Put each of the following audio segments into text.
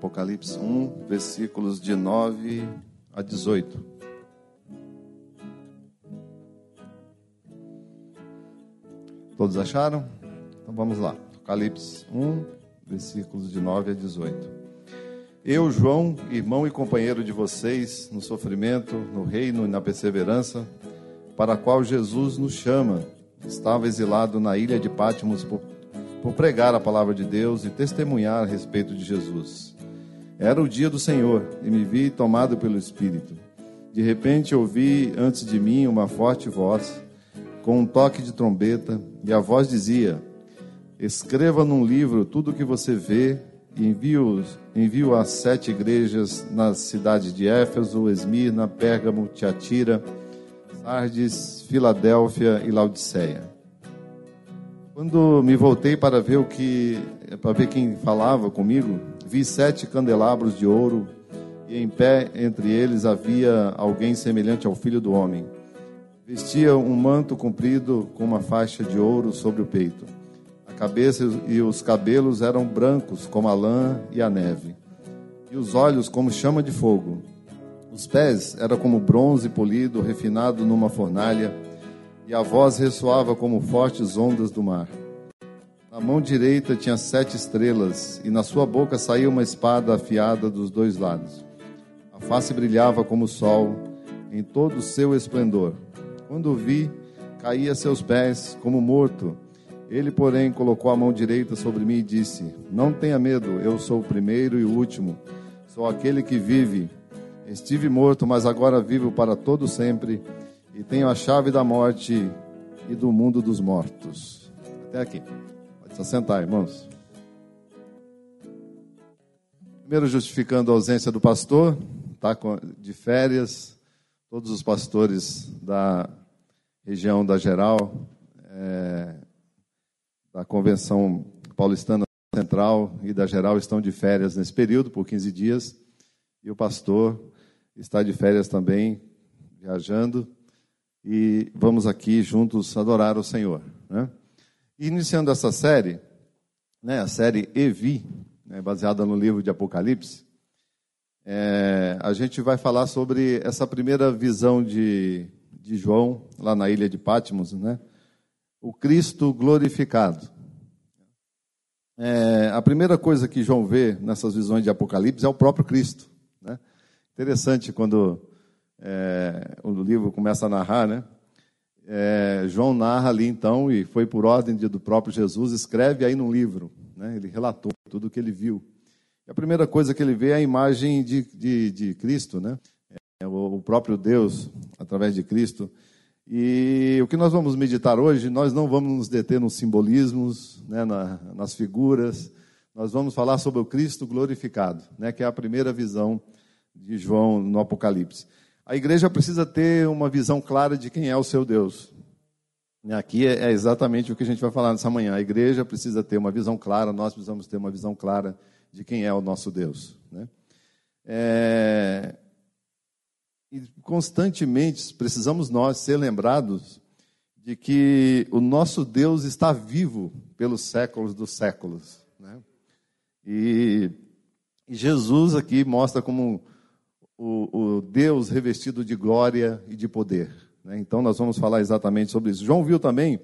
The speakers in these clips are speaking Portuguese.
Apocalipse 1, versículos de 9 a 18. Todos acharam? Então vamos lá. Apocalipse 1, versículos de 9 a 18. Eu, João, irmão e companheiro de vocês no sofrimento, no reino e na perseverança, para a qual Jesus nos chama, estava exilado na ilha de Pátimos por, por pregar a palavra de Deus e testemunhar a respeito de Jesus. Era o dia do Senhor e me vi tomado pelo Espírito. De repente ouvi antes de mim uma forte voz, com um toque de trombeta, e a voz dizia: Escreva num livro tudo o que você vê e envio, envio às sete igrejas nas cidades de Éfeso, Esmirna, Pérgamo, Tiatira, Sardes, Filadélfia e Laodiceia. Quando me voltei para ver o que, para ver quem falava comigo, vi sete candelabros de ouro e em pé entre eles havia alguém semelhante ao Filho do Homem. Vestia um manto comprido com uma faixa de ouro sobre o peito cabeça e os cabelos eram brancos como a lã e a neve, e os olhos como chama de fogo. Os pés eram como bronze polido, refinado numa fornalha, e a voz ressoava como fortes ondas do mar. Na mão direita tinha sete estrelas, e na sua boca saía uma espada afiada dos dois lados. A face brilhava como o sol, em todo o seu esplendor. Quando o vi, caí a seus pés como morto ele, porém, colocou a mão direita sobre mim e disse: Não tenha medo, eu sou o primeiro e o último, sou aquele que vive. Estive morto, mas agora vivo para todo sempre, e tenho a chave da morte e do mundo dos mortos. Até aqui. Pode se assentar, irmãos. Primeiro, justificando a ausência do pastor, está de férias. Todos os pastores da região da Geral. É, da Convenção Paulistana Central e da Geral estão de férias nesse período, por 15 dias, e o pastor está de férias também, viajando, e vamos aqui juntos adorar o Senhor. Né? Iniciando essa série, né, a série Evi, né, baseada no livro de Apocalipse, é, a gente vai falar sobre essa primeira visão de, de João, lá na ilha de Patmos, né? o Cristo glorificado. É, a primeira coisa que João vê nessas visões de Apocalipse é o próprio Cristo. Né? Interessante quando é, o livro começa a narrar, né? É, João narra ali então, e foi por ordem de, do próprio Jesus, escreve aí no livro. Né? Ele relatou tudo o que ele viu. E a primeira coisa que ele vê é a imagem de, de, de Cristo, né? É, o, o próprio Deus, através de Cristo. E o que nós vamos meditar hoje, nós não vamos nos deter nos simbolismos, né, na, nas figuras, nós vamos falar sobre o Cristo glorificado, né, que é a primeira visão de João no Apocalipse. A igreja precisa ter uma visão clara de quem é o seu Deus. Aqui é, é exatamente o que a gente vai falar nessa manhã. A igreja precisa ter uma visão clara, nós precisamos ter uma visão clara de quem é o nosso Deus. Né? É, e constantemente precisamos nós ser lembrados de que o nosso Deus está vivo pelos séculos dos séculos. Né? E, e, Jesus aqui mostra como o, o, Deus revestido de glória e de poder. Né? Então nós vamos falar exatamente sobre isso. João viu também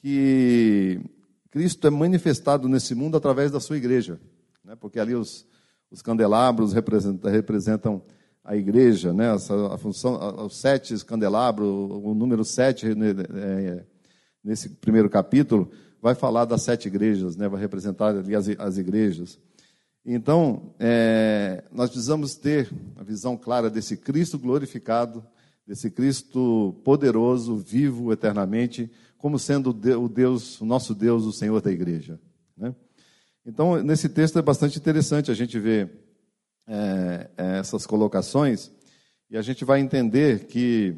que Cristo é manifestado nesse mundo através da sua igreja, né? porque ali os, os candelabros representam, representam a igreja, né? a função, os sete candelabros, o número sete né, é, nesse primeiro capítulo vai falar das sete igrejas, né? vai representar ali as, as igrejas. Então, é, nós precisamos ter a visão clara desse Cristo glorificado, desse Cristo poderoso, vivo eternamente, como sendo o Deus, o nosso Deus, o Senhor da igreja. Né? Então, nesse texto é bastante interessante a gente ver é, é, essas colocações e a gente vai entender que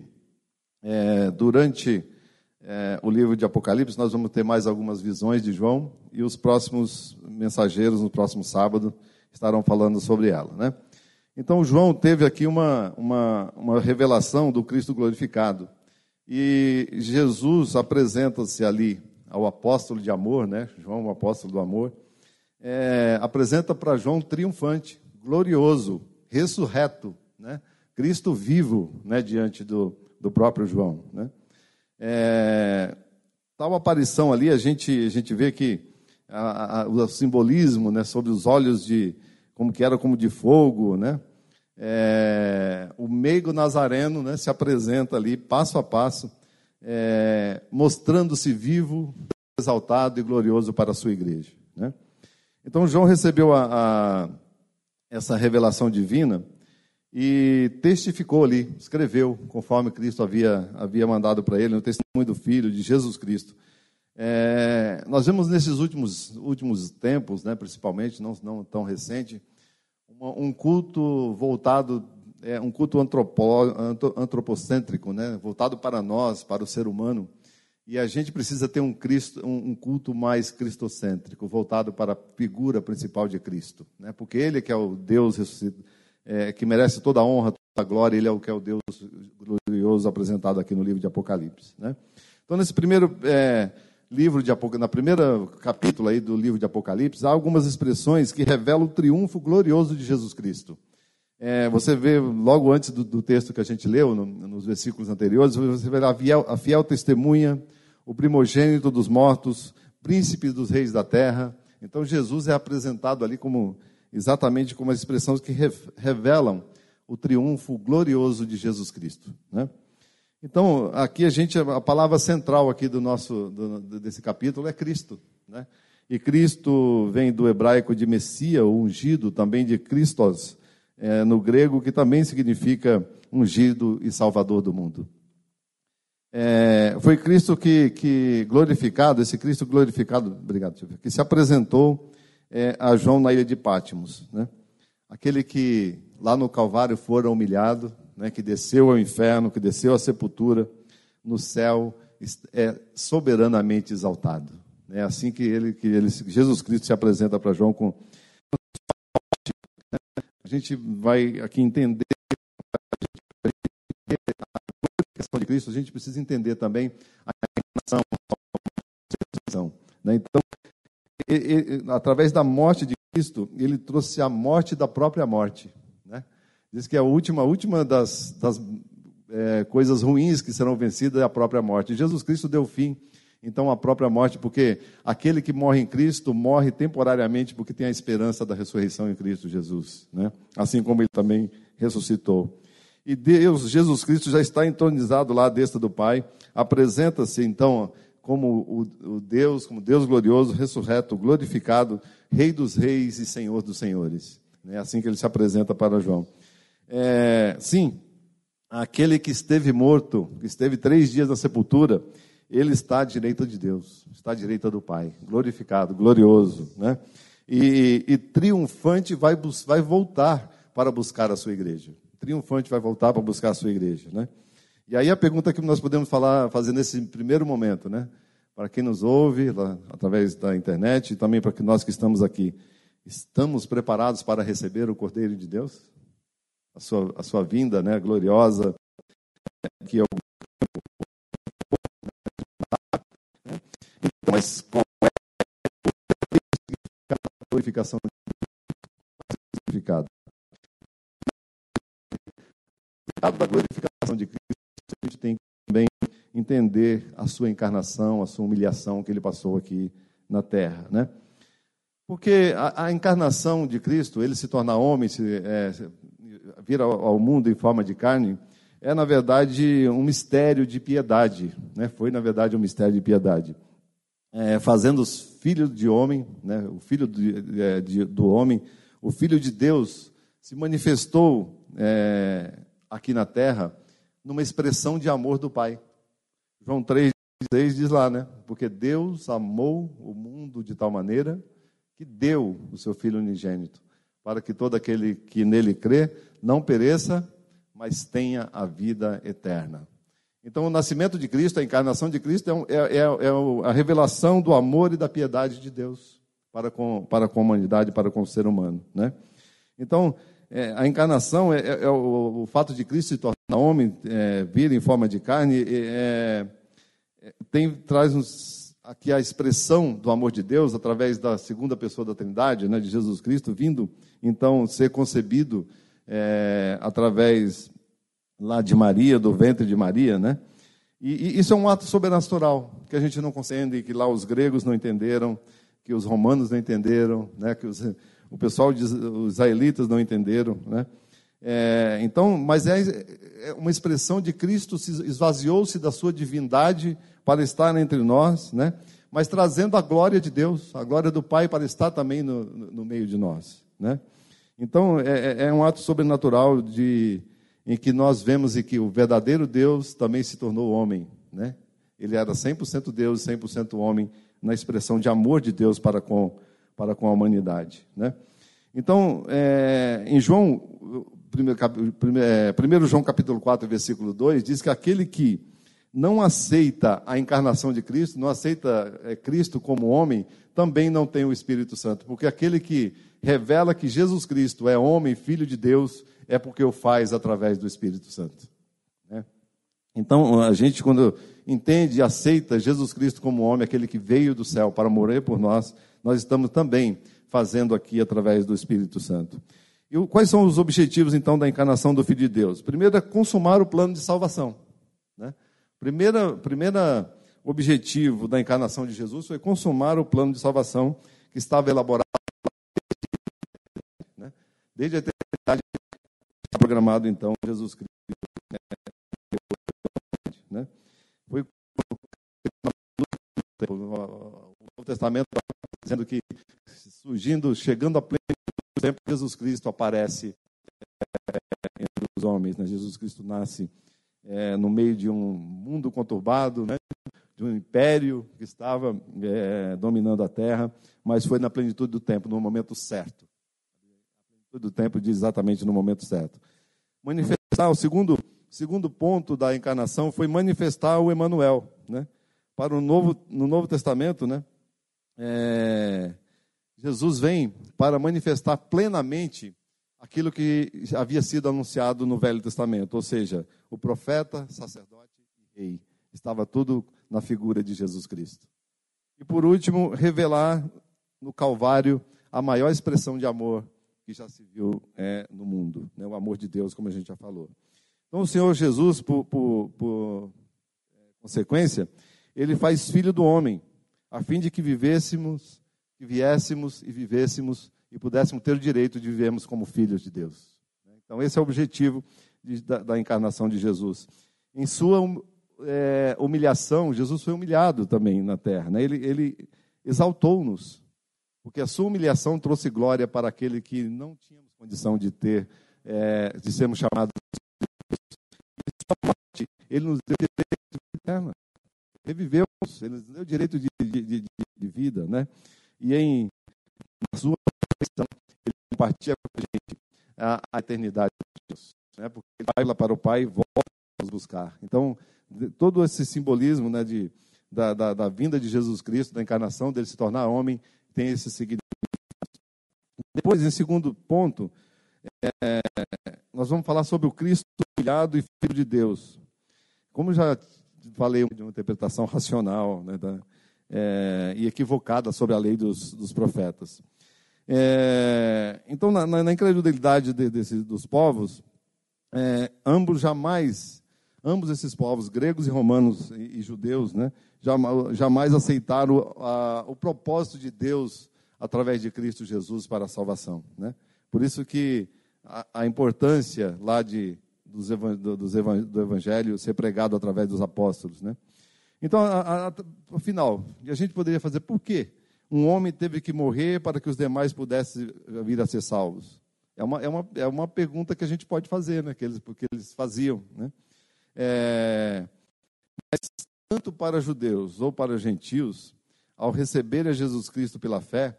é, durante é, o livro de Apocalipse nós vamos ter mais algumas visões de João e os próximos mensageiros no próximo sábado estarão falando sobre ela, né? Então João teve aqui uma, uma, uma revelação do Cristo glorificado e Jesus apresenta-se ali ao apóstolo de amor, né? João, o apóstolo do amor, é, apresenta para João triunfante glorioso, ressurreto, né? Cristo vivo né, diante do, do próprio João. Né? É, tal aparição ali, a gente, a gente vê que a, a, o simbolismo né, sobre os olhos de, como que era como de fogo, né? É, o meigo nazareno né, se apresenta ali passo a passo, é, mostrando-se vivo, exaltado e glorioso para a sua igreja. Né? Então João recebeu a, a, essa revelação divina e testificou ali, escreveu, conforme Cristo havia, havia mandado para ele, no testemunho do Filho, de Jesus Cristo. É, nós vemos nesses últimos, últimos tempos, né, principalmente, não, não tão recente, um, um culto voltado, é, um culto antropo, antropocêntrico, né, voltado para nós, para o ser humano. E a gente precisa ter um, Cristo, um, um culto mais cristocêntrico, voltado para a figura principal de Cristo, né, porque Ele que é o Deus ressuscitado é, que merece toda a honra, toda a glória, ele é o que é o Deus glorioso apresentado aqui no livro de Apocalipse. Né? Então, nesse primeiro é, livro de Apocalipse, na primeira capítulo aí do livro de Apocalipse, há algumas expressões que revelam o triunfo glorioso de Jesus Cristo. É, você vê logo antes do, do, texto que a gente leu, no, nos versículos anteriores, você vê a fiel, a fiel testemunha, o primogênito dos mortos, príncipe dos reis da terra. Então Jesus é apresentado ali como exatamente como as expressões que revelam o triunfo glorioso de Jesus Cristo. Né? Então, aqui a gente, a palavra central aqui do nosso, do, desse capítulo é Cristo. Né? E Cristo vem do hebraico de Messias, ungido, também de Christos, é, no grego, que também significa ungido e salvador do mundo. É, foi Cristo que, que glorificado, esse Cristo glorificado, obrigado, que se apresentou é, a João na ilha de Pátimos. Né? Aquele que lá no Calvário fora humilhado, né, que desceu ao inferno, que desceu à sepultura, no céu é soberanamente exaltado. É assim que ele, que ele Jesus Cristo se apresenta para João com a gente vai aqui entender a glorificação de Cristo, a gente precisa entender também a encarnação. Né? Então, através da morte de Cristo, ele trouxe a morte da própria morte. Né? Diz que a última, a última das, das é, coisas ruins que serão vencidas é a própria morte. Jesus Cristo deu fim, então, à própria morte, porque aquele que morre em Cristo morre temporariamente porque tem a esperança da ressurreição em Cristo Jesus. Né? Assim como ele também ressuscitou. E Deus, Jesus Cristo, já está entronizado lá à destra do Pai, apresenta-se então como o, Deus, como Deus glorioso, ressurreto, glorificado, Rei dos reis e Senhor dos senhores. É assim que ele se apresenta para João. É, sim, aquele que esteve morto, que esteve três dias na sepultura, ele está à direita de Deus, está à direita do Pai, glorificado, glorioso, né? E, e triunfante vai, vai voltar para buscar a sua igreja. Triunfante vai voltar para buscar a sua igreja, né? E aí a pergunta que nós podemos falar, fazer nesse primeiro momento, né? Para quem nos ouve lá, através da internet e também para nós que estamos aqui, estamos preparados para receber o Cordeiro de Deus? A sua, a sua vinda, né, gloriosa, que é o então, mas qual é a glorificação significado? da glorificação de Cristo a gente tem que também entender a sua encarnação, a sua humilhação que ele passou aqui na terra, né? Porque a, a encarnação de Cristo, ele se tornar homem, se, é, vir ao, ao, mundo em forma de carne, é na verdade um mistério de piedade, né? Foi na verdade um mistério de piedade, é, fazendo os filhos de homem, né? O filho de, é, de, do homem, o filho de Deus se manifestou é, aqui na terra numa expressão de amor do Pai. João 3, diz lá, né? Porque Deus amou o mundo de tal maneira que deu o seu Filho unigênito, para que todo aquele que nele crê não pereça, mas tenha a vida eterna. Então, o nascimento de Cristo, a encarnação de Cristo, é, é, é, é a revelação do amor e da piedade de Deus para com, para com a humanidade, para com o ser humano. Né? Então, é, a encarnação é, é, é o, o, fato de Cristo se tornar homem, é, vir em forma de carne, é, é, tem, traz, uns, aqui a expressão do amor de Deus através da segunda pessoa da Trindade, né, de Jesus Cristo, vindo então ser concebido é, através lá de Maria, do ventre de Maria, né? E, e, isso é um ato sobrenatural que a gente não compreende, que lá os gregos não entenderam, que os romanos não entenderam, né? Que os, o pessoal, de, os israelitas não entenderam, né? É, então, mas é, é uma expressão de Cristo esvaziou-se da sua divindade para estar entre nós, né? Mas trazendo a glória de Deus, a glória do Pai para estar também no, no meio de nós, né? Então, é, é, é um ato sobrenatural de, em que nós vemos e que o verdadeiro Deus também se tornou homem, né? Ele era 100% Deus e 100% homem na expressão de amor de Deus para com, para com a humanidade, né? Então, é, em João, 1 João capítulo 4, versículo 2, diz que aquele que não aceita a encarnação de Cristo, não aceita é, Cristo como homem, também não tem o Espírito Santo, porque aquele que revela que Jesus Cristo é homem, filho de Deus, é porque o faz através do Espírito Santo. Né? Então, a gente, quando entende e aceita Jesus Cristo como homem, aquele que veio do céu para morrer por nós, nós estamos também fazendo aqui através do Espírito Santo. E quais são os objetivos, então, da encarnação do Filho de Deus? Primeiro é consumar o plano de salvação. Né? Primeiro primeira objetivo da encarnação de Jesus foi consumar o plano de salvação que estava elaborado né? desde a eternidade, programado, então, Jesus Cristo. Né? Foi o Novo Testamento dizendo que surgindo, chegando a pleno tempo, Jesus Cristo aparece é, entre os homens. Né? Jesus Cristo nasce é, no meio de um mundo conturbado, né? de um império que estava é, dominando a terra, mas foi na plenitude do tempo, no momento certo. A plenitude do tempo diz exatamente no momento certo. Manifestar, o segundo, segundo ponto da encarnação foi manifestar o Emanuel. Né? Para o novo, no Novo Testamento, né? É, Jesus vem para manifestar plenamente aquilo que havia sido anunciado no Velho Testamento, ou seja, o profeta, sacerdote e rei. Estava tudo na figura de Jesus Cristo. E por último, revelar no Calvário a maior expressão de amor que já se viu é, no mundo, né? o amor de Deus, como a gente já falou. Então, o Senhor Jesus, por, por, por é, consequência, ele faz filho do homem, a fim de que vivêssemos que viéssemos e vivêssemos e pudéssemos ter o direito de vivermos como filhos de Deus. Então, esse é o objetivo de, da, da, encarnação de Jesus. Em sua é, humilhação, Jesus foi humilhado também na terra. Né? Ele, ele exaltou-nos, porque a sua humilhação trouxe glória para aquele que não tínhamos condição de ter, é, de sermos chamados. Ele nos deu direito de vida eterna. Revivemos, ele nos deu direito de, de, de, de vida, né? E em na sua questão, ele compartilha com a gente a, a eternidade de Deus. Né? Porque ele vai lá para o Pai e volta a nos buscar. Então, todo esse simbolismo né, de, da, da, da, vinda de Jesus Cristo, da encarnação, dele se tornar homem, tem esse significado. Depois, em segundo ponto, é, nós vamos falar sobre o Cristo humilhado e Filho de Deus. Como já falei de uma interpretação racional né, da, é, e equivocada sobre a lei dos, dos profetas. É, então, na, na incredulidade de, desse, dos povos, é, ambos jamais, ambos esses povos, gregos e romanos e, e judeus, né, jamais, jamais aceitaram a, o propósito de Deus através de Cristo Jesus para a salvação. Né? Por isso que a, a importância lá de, dos, do, dos do evangelho ser pregado através dos apóstolos. Né? Então, afinal, a gente poderia fazer por quê? Um homem teve que morrer para que os demais pudessem vir a ser salvos? É uma, é uma, é uma pergunta que a gente pode fazer, né? que eles, porque eles faziam. Né? É, mas tanto para judeus ou para gentios, ao receber a Jesus Cristo pela fé,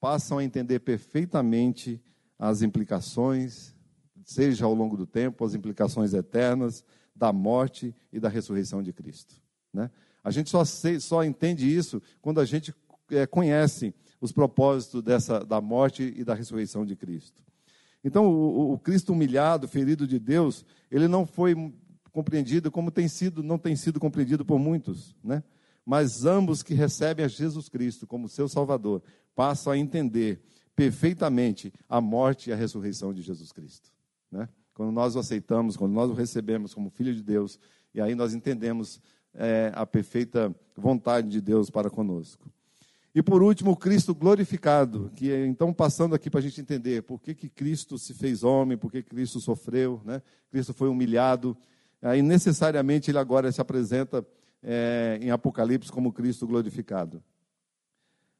passam a entender perfeitamente as implicações, seja ao longo do tempo, as implicações eternas da morte e da ressurreição de Cristo. Né? A gente só, só entende isso quando a gente é, conhece os propósitos dessa, da morte e da ressurreição de Cristo. Então, o, o, Cristo humilhado, ferido de Deus, ele não foi compreendido como tem sido, não tem sido compreendido por muitos, né? mas ambos que recebem a Jesus Cristo como seu Salvador passam a entender perfeitamente a morte e a ressurreição de Jesus Cristo. Né? Quando nós o aceitamos, quando nós o recebemos como Filho de Deus, e aí nós entendemos é, a perfeita vontade de Deus para conosco. E por último, Cristo glorificado, que é, então passando aqui para a gente entender por que, que Cristo se fez homem, por que Cristo sofreu, né? Cristo foi humilhado, aí necessariamente ele agora se apresenta é, em Apocalipse como Cristo glorificado.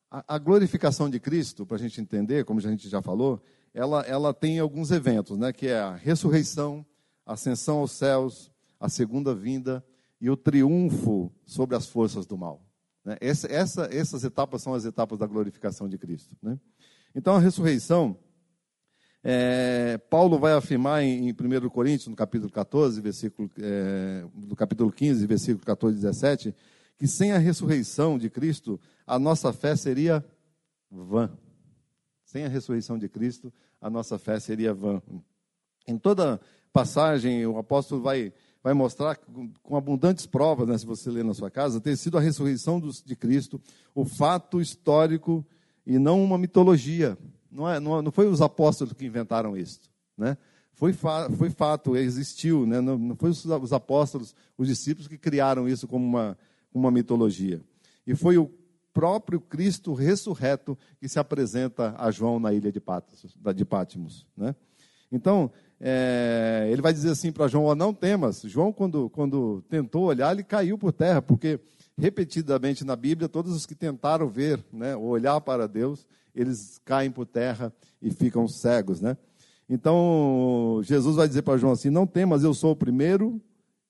A, a glorificação de Cristo, para a gente entender, como a gente já falou, ela, ela tem alguns eventos, né? que é a ressurreição, a ascensão aos céus, a segunda vinda e o triunfo sobre as forças do mal. Né? Essa, essa, essas etapas são as etapas da glorificação de Cristo. Né? Então, a ressurreição, é, Paulo vai afirmar em, em 1 Coríntios, no capítulo 14, versículo, é, no capítulo 15, versículo 14 e 17, que sem a ressurreição de Cristo, a nossa fé seria vã. Sem a ressurreição de Cristo, a nossa fé seria vã. Em toda passagem, o apóstolo vai vai mostrar com abundantes provas, né, se você ler na sua casa, ter sido a ressurreição de Cristo, o fato histórico e não uma mitologia. Não, é, não, não foi os apóstolos que inventaram isso. Né? Foi, fa, foi fato, existiu. Né? Não, não foi os, os, apóstolos, os discípulos que criaram isso como uma, uma mitologia. E foi o próprio Cristo ressurreto que se apresenta a João na ilha de Patmos. De Patmos né? Então, é, ele vai dizer assim para João: oh, não temas. João, quando, quando tentou olhar, ele caiu por terra, porque repetidamente na Bíblia, todos os que tentaram ver, né, olhar para Deus, eles caem por terra e ficam cegos. Né? Então, Jesus vai dizer para João assim: não temas, eu sou o primeiro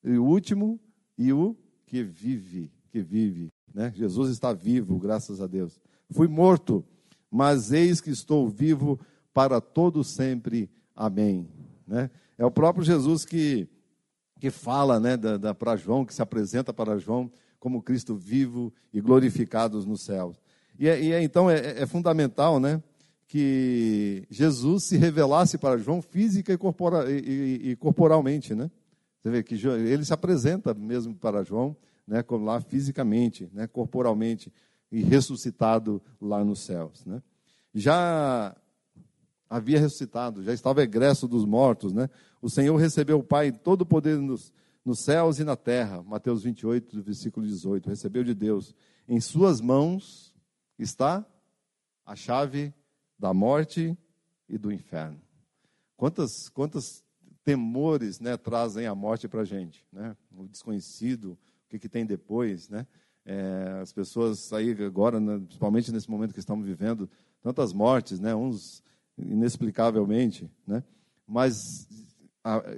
e o último e o que vive, que vive. Né? Jesus está vivo, graças a Deus. Fui morto, mas eis que estou vivo para todo sempre. Amém. Né? É o próprio Jesus que, que fala né, da, da para João, que se apresenta para João como Cristo vivo e glorificados nos céus. E, é, e é, então é, é, fundamental né, que Jesus se revelasse para João física e, corpora, e, e, corporalmente. Né? Você vê que ele se apresenta mesmo para João, né, como lá fisicamente, né, corporalmente, e ressuscitado lá nos céus. Né? Já havia ressuscitado, já estava egresso dos mortos, né? O Senhor recebeu o Pai todo o poder nos, nos céus e na terra. Mateus 28, versículo 18. Recebeu de Deus. Em suas mãos está a chave da morte e do inferno. Quantas, quantas temores né, trazem a morte para a gente? Né? O desconhecido, o que, que tem depois, né? É, as pessoas aí agora, né, principalmente nesse momento que estamos vivendo, tantas mortes, né? Uns inexplicavelmente, né? Mas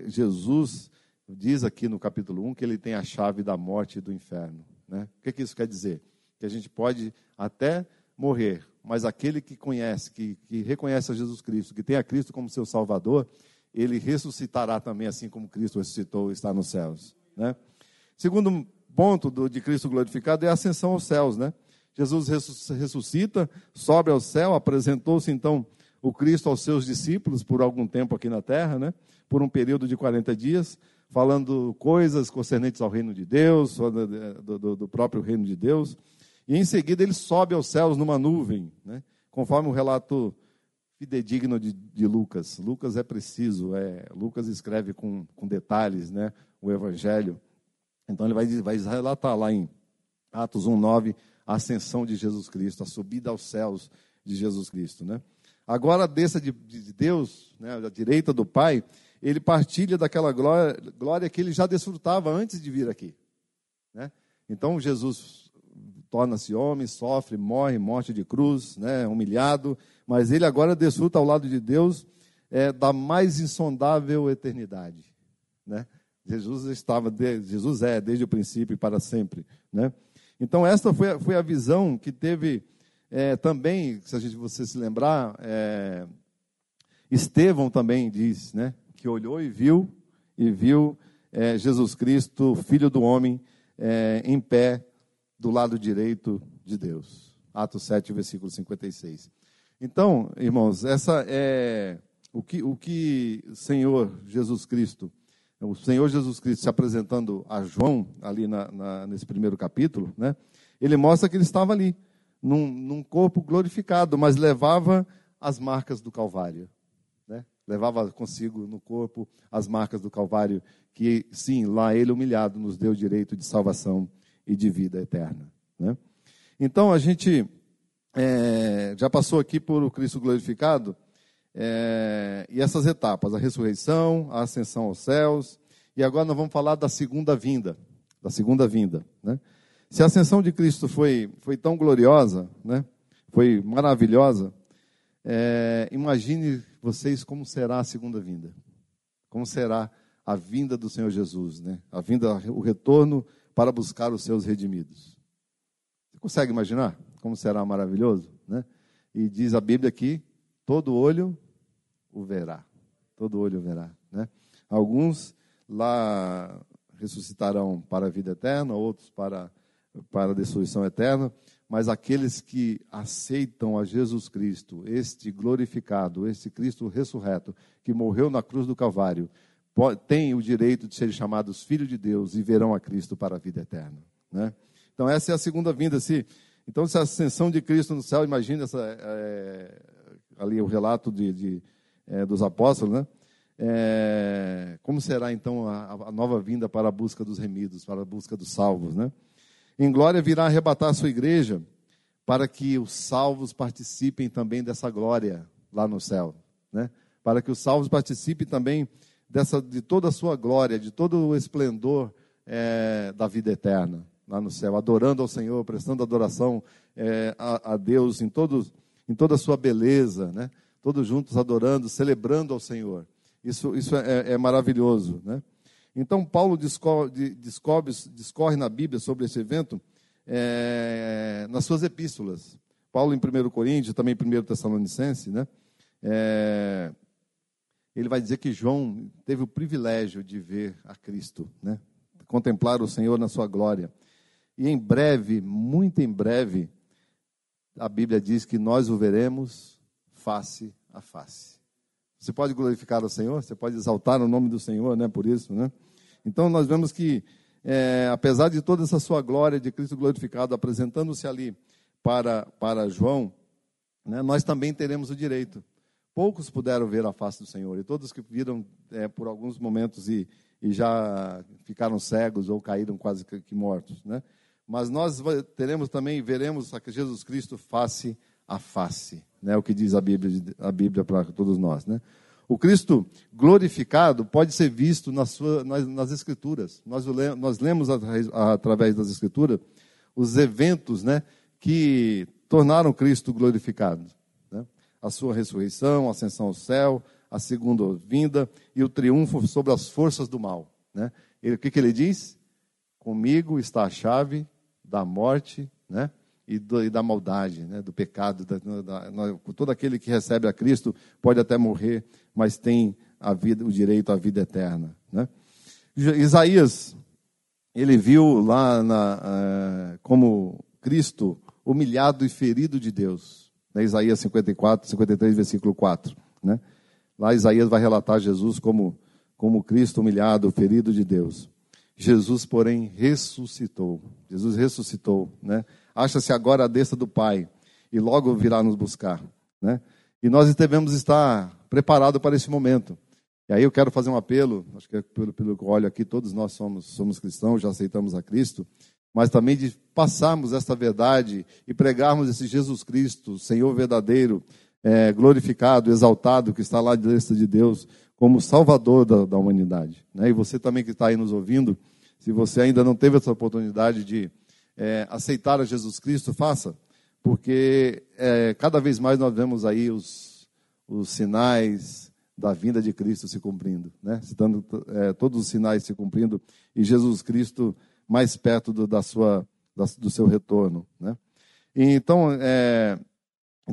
Jesus diz aqui no capítulo 1 que ele tem a chave da morte e do inferno, né? O que, que isso quer dizer? Que a gente pode até morrer, mas aquele que conhece, que, que reconhece a Jesus Cristo, que tem a Cristo como seu Salvador, ele ressuscitará também, assim como Cristo ressuscitou e está nos céus. Né? Segundo ponto do, de Cristo glorificado é a ascensão aos céus. Né? Jesus ressuscita, sobe ao céu, apresentou-se então o Cristo aos seus discípulos por algum tempo aqui na terra, né? por um período de 40 dias, falando coisas concernentes ao reino de Deus, do, do, do próprio reino de Deus. E em seguida ele sobe aos céus numa nuvem, né? conforme o relato fidedigno de, de, Lucas. Lucas é preciso, é, Lucas escreve com, com detalhes né? o evangelho. Então ele vai, vai relatar lá em Atos 1,9 a ascensão de Jesus Cristo, a subida aos céus de Jesus Cristo. Né? Agora desça de, de Deus, né, da direita do Pai, ele partilha daquela glória, glória, que ele já desfrutava antes de vir aqui. Né? Então Jesus torna-se homem, sofre, morre, morte de cruz, né, humilhado, mas ele agora desfruta ao lado de Deus é, da mais insondável eternidade. Né? Jesus estava, Jesus é desde o princípio e para sempre. Né? Então esta foi, foi a visão que teve é, também, se a gente, você se lembrar, é, Estevão também diz, né, que olhou e viu, e viu é, Jesus Cristo, Filho do Homem, é, em pé do lado direito de Deus. Atos 7, versículo 56. Então, irmãos, essa é o que o que Senhor Jesus Cristo, o Senhor Jesus Cristo se apresentando a João ali na, na, nesse primeiro capítulo, né? Ele mostra que ele estava ali, num, num corpo glorificado, mas levava as marcas do Calvário. Né? Levava consigo no corpo as marcas do Calvário, que sim, lá ele humilhado nos deu o direito de salvação e de vida eterna. Né? Então a gente é, já passou aqui por o Cristo glorificado é, e essas etapas: a ressurreição, a ascensão aos céus, e agora nós vamos falar da segunda vinda, da segunda vinda, né? Se a ascensão de Cristo foi, foi tão gloriosa, né? Foi maravilhosa, é, imagine vocês como será a segunda vinda, como será a vinda do Senhor Jesus, né? A vinda, o retorno para buscar os seus redimidos. Você consegue imaginar como será maravilhoso, né? E diz a Bíblia aqui, todo olho o verá, todo olho o verá, né? Alguns lá ressuscitarão para a vida eterna, outros para, para a destruição eterna, mas aqueles que aceitam a Jesus Cristo, este glorificado, este Cristo ressurreto, que morreu na cruz do Calvário, têm o direito de serem chamados filhos de Deus e verão a Cristo para a vida eterna. Né? Então, essa é a segunda vinda. Se, então, se a ascensão de Cristo no céu, imagine essa, é, ali o relato de, de é, dos apóstolos, né? É, como será então a, a, nova vinda para a busca dos remidos, para a busca dos salvos, né? Em glória virá arrebatar a sua igreja para que os salvos participem também dessa glória lá no céu, né? Para que os salvos participem também dessa de toda a sua glória, de todo o esplendor é, da vida eterna lá no céu, adorando ao Senhor, prestando adoração é, a, a, Deus em todos em toda a sua beleza, né? Todos juntos adorando, celebrando ao Senhor. Isso, isso é, é maravilhoso. Né? Então, Paulo discorre, discorre, na Bíblia sobre esse evento é, nas suas epístolas. Paulo, em 1 Coríntios, também em 1 Tessalonicense, né? É, ele vai dizer que João teve o privilégio de ver a Cristo, né? contemplar o Senhor na sua glória. E em breve, muito em breve, a Bíblia diz que nós o veremos face a face. Você pode glorificar o Senhor, você pode exaltar o nome do Senhor, né? Por isso, né? Então nós vemos que, é, apesar de toda essa sua glória de Cristo glorificado apresentando-se ali para, para João, né, nós também teremos o direito. Poucos puderam ver a face do Senhor, e todos que viram é, por alguns momentos e, e já ficaram cegos ou caíram quase que mortos, né? Mas nós teremos também, veremos Jesus Cristo face a face né, o que diz a Bíblia, a Bíblia para todos nós. Né? O Cristo glorificado pode ser visto na sua, nas, nas Escrituras. Nós, nós lemos através das Escrituras os eventos né, que tornaram Cristo glorificado. Né? A sua ressurreição, a ascensão ao céu, a segunda vinda e o triunfo sobre as forças do mal. Né? Ele, o que, que ele diz? Comigo está a chave da morte né? E, do, e da maldade, né, do pecado. Da, da, todo aquele que recebe a Cristo pode até morrer, mas tem a vida, o direito à vida eterna. Né? Isaías, ele viu lá na, uh, como Cristo humilhado e ferido de Deus. Né? Isaías 54, 53, versículo 4. Né? Lá Isaías vai relatar Jesus como, como Cristo humilhado, ferido de Deus. Jesus, porém, ressuscitou. Jesus ressuscitou, né? Acha-se agora a destra do Pai e logo virá nos buscar. Né? E nós devemos estar preparados para esse momento. E aí eu quero fazer um apelo, acho que é pelo, pelo que eu olho aqui, todos nós somos, somos cristãos, já aceitamos a Cristo, mas também de passarmos esta verdade e pregarmos esse Jesus Cristo, Senhor verdadeiro, é, glorificado, exaltado, que está lá de destra de Deus, como Salvador da, da humanidade. Né? E você também que está aí nos ouvindo, se você ainda não teve essa oportunidade de é, aceitar a Jesus Cristo, faça, porque é, cada vez mais nós vemos aí os, os sinais da vinda de Cristo se cumprindo, né? Citando é, todos os sinais se cumprindo e Jesus Cristo mais perto do, da sua, da, do seu retorno, né? Então, é,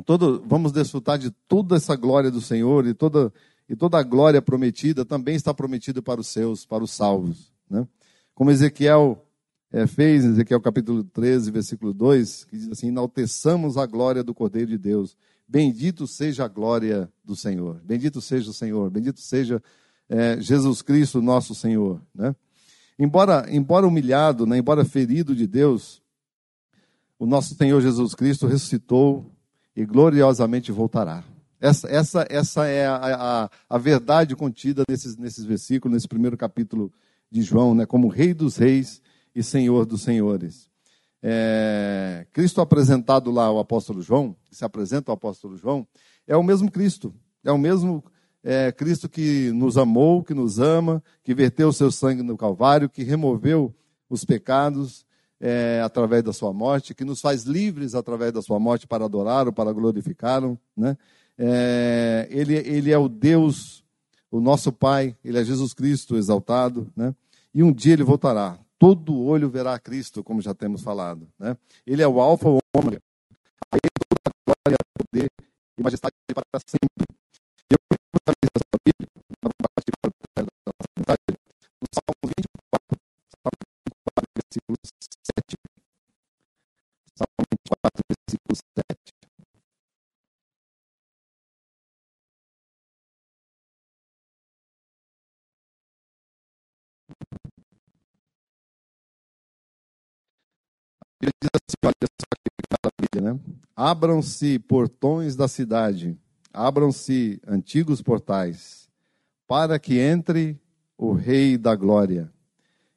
todo, vamos desfrutar de toda essa glória do Senhor e toda, e toda a glória prometida também está prometida para os seus, para os salvos, né? Como Ezequiel é, fez, em Ezequiel capítulo 13, versículo 2, que diz assim: Enalteçamos a glória do Cordeiro de Deus. Bendito seja a glória do Senhor. Bendito seja o Senhor. Bendito seja é, Jesus Cristo, nosso Senhor. Né? Embora, embora humilhado, né, embora ferido de Deus, o nosso Senhor Jesus Cristo ressuscitou e gloriosamente voltará. Essa, essa, essa é a, a, a, verdade contida nesses, nesses versículos, nesse primeiro capítulo de João, né, como Rei dos Reis e Senhor dos Senhores. É, Cristo apresentado lá ao apóstolo João, que se apresenta ao apóstolo João, é o mesmo Cristo, é o mesmo é, Cristo que nos amou, que nos ama, que verteu o seu sangue no Calvário, que removeu os pecados é, através da sua morte, que nos faz livres através da sua morte para adorá-lo, para glorificá-lo. Né? É, ele, ele é o Deus, o nosso Pai, ele é Jesus Cristo exaltado, né? e um dia ele voltará. Todo olho verá Cristo, como já temos falado. Né? Ele é o Alfa e o Ômega. A ele toda a glória, poder e majestade para sempre. Eu vou essa Bíblia, na vontade no Salmo 24, Salmo 24, versículo 7. Salmo 24, versículo 7. Ele diz assim, né? Abram-se portões da cidade, abram-se antigos portais, para que entre o Rei da Glória.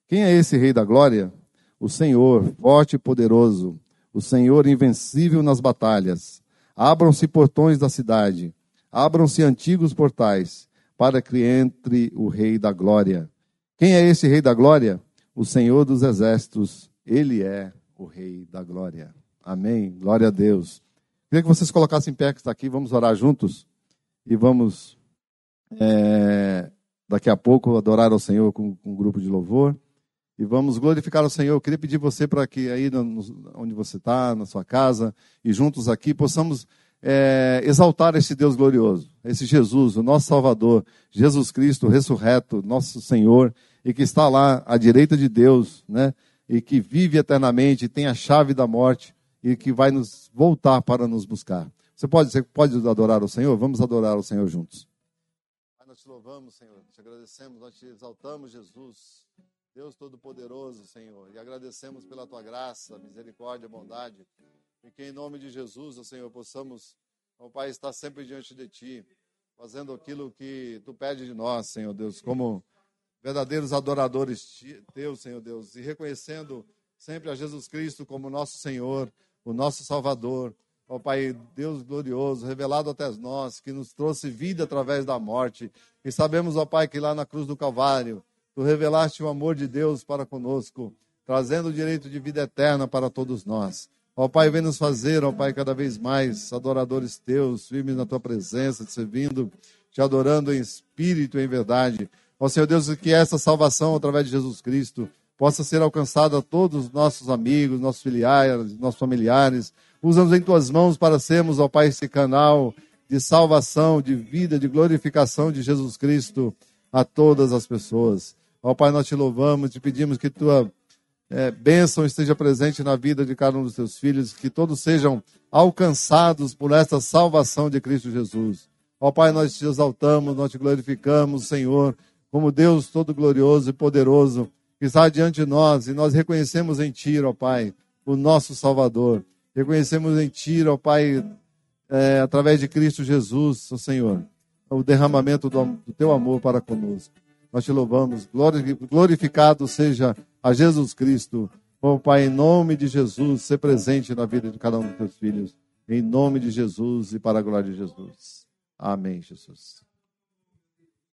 Quem é esse Rei da Glória? O Senhor, forte e poderoso, o Senhor invencível nas batalhas. Abram-se portões da cidade, abram-se antigos portais, para que entre o Rei da Glória. Quem é esse Rei da Glória? O Senhor dos Exércitos, ele é o Rei da Glória. Amém. Glória a Deus. Queria que vocês colocassem em pé que está aqui, vamos orar juntos e vamos é, daqui a pouco adorar ao Senhor com, com, um grupo de louvor e vamos glorificar o Senhor. Eu queria pedir você para que aí no, onde você está, na sua casa e juntos aqui possamos é, exaltar esse Deus glorioso, esse Jesus, o nosso Salvador, Jesus Cristo ressurreto, nosso Senhor e que está lá à direita de Deus, né? E que vive eternamente, tem a chave da morte e que vai nos voltar para nos buscar. Você pode, você pode adorar o Senhor? Vamos adorar o Senhor juntos. Pai, nós te louvamos, Senhor, te agradecemos, nós te exaltamos, Jesus, Deus Todo-Poderoso, Senhor, e agradecemos pela tua graça, misericórdia, bondade, e que em nome de Jesus, Senhor, possamos, ó Pai, estar sempre diante de ti, fazendo aquilo que tu pede de nós, Senhor Deus, como verdadeiros adoradores teus, Senhor Deus, e reconhecendo sempre a Jesus Cristo como nosso Senhor, o nosso Salvador. Ó Pai, Deus glorioso, revelado até nós, que nos trouxe vida através da morte. E sabemos, ó Pai, que lá na cruz do Calvário, tu revelaste o amor de Deus para conosco, trazendo o direito de vida eterna para todos nós. Ó Pai, vem nos fazer, ó Pai, cada vez mais adoradores teus, firmes na tua presença, te servindo, te adorando em espírito e em verdade. Ó Senhor Deus, que essa salvação através de Jesus Cristo possa ser alcançada a todos os nossos amigos, nossos filiais, nossos familiares. Usa-nos em tuas mãos para sermos, ó Pai, esse canal de salvação, de vida, de glorificação de Jesus Cristo a todas as pessoas. Ó Pai, nós te louvamos, te pedimos que tua é, bênção esteja presente na vida de cada um dos teus filhos, que todos sejam alcançados por esta salvação de Cristo Jesus. Ó Pai, nós te exaltamos, nós te glorificamos, Senhor como Deus todo glorioso e poderoso que está diante de nós e nós reconhecemos em Ti, ó Pai, o nosso Salvador. Reconhecemos em Ti, ó Pai, é, através de Cristo Jesus, ó Senhor, o derramamento do, do Teu amor para conosco. Nós te louvamos. Glorificado seja a Jesus Cristo. Ó Pai, em nome de Jesus, ser presente na vida de cada um dos teus filhos. Em nome de Jesus e para a glória de Jesus. Amém, Jesus.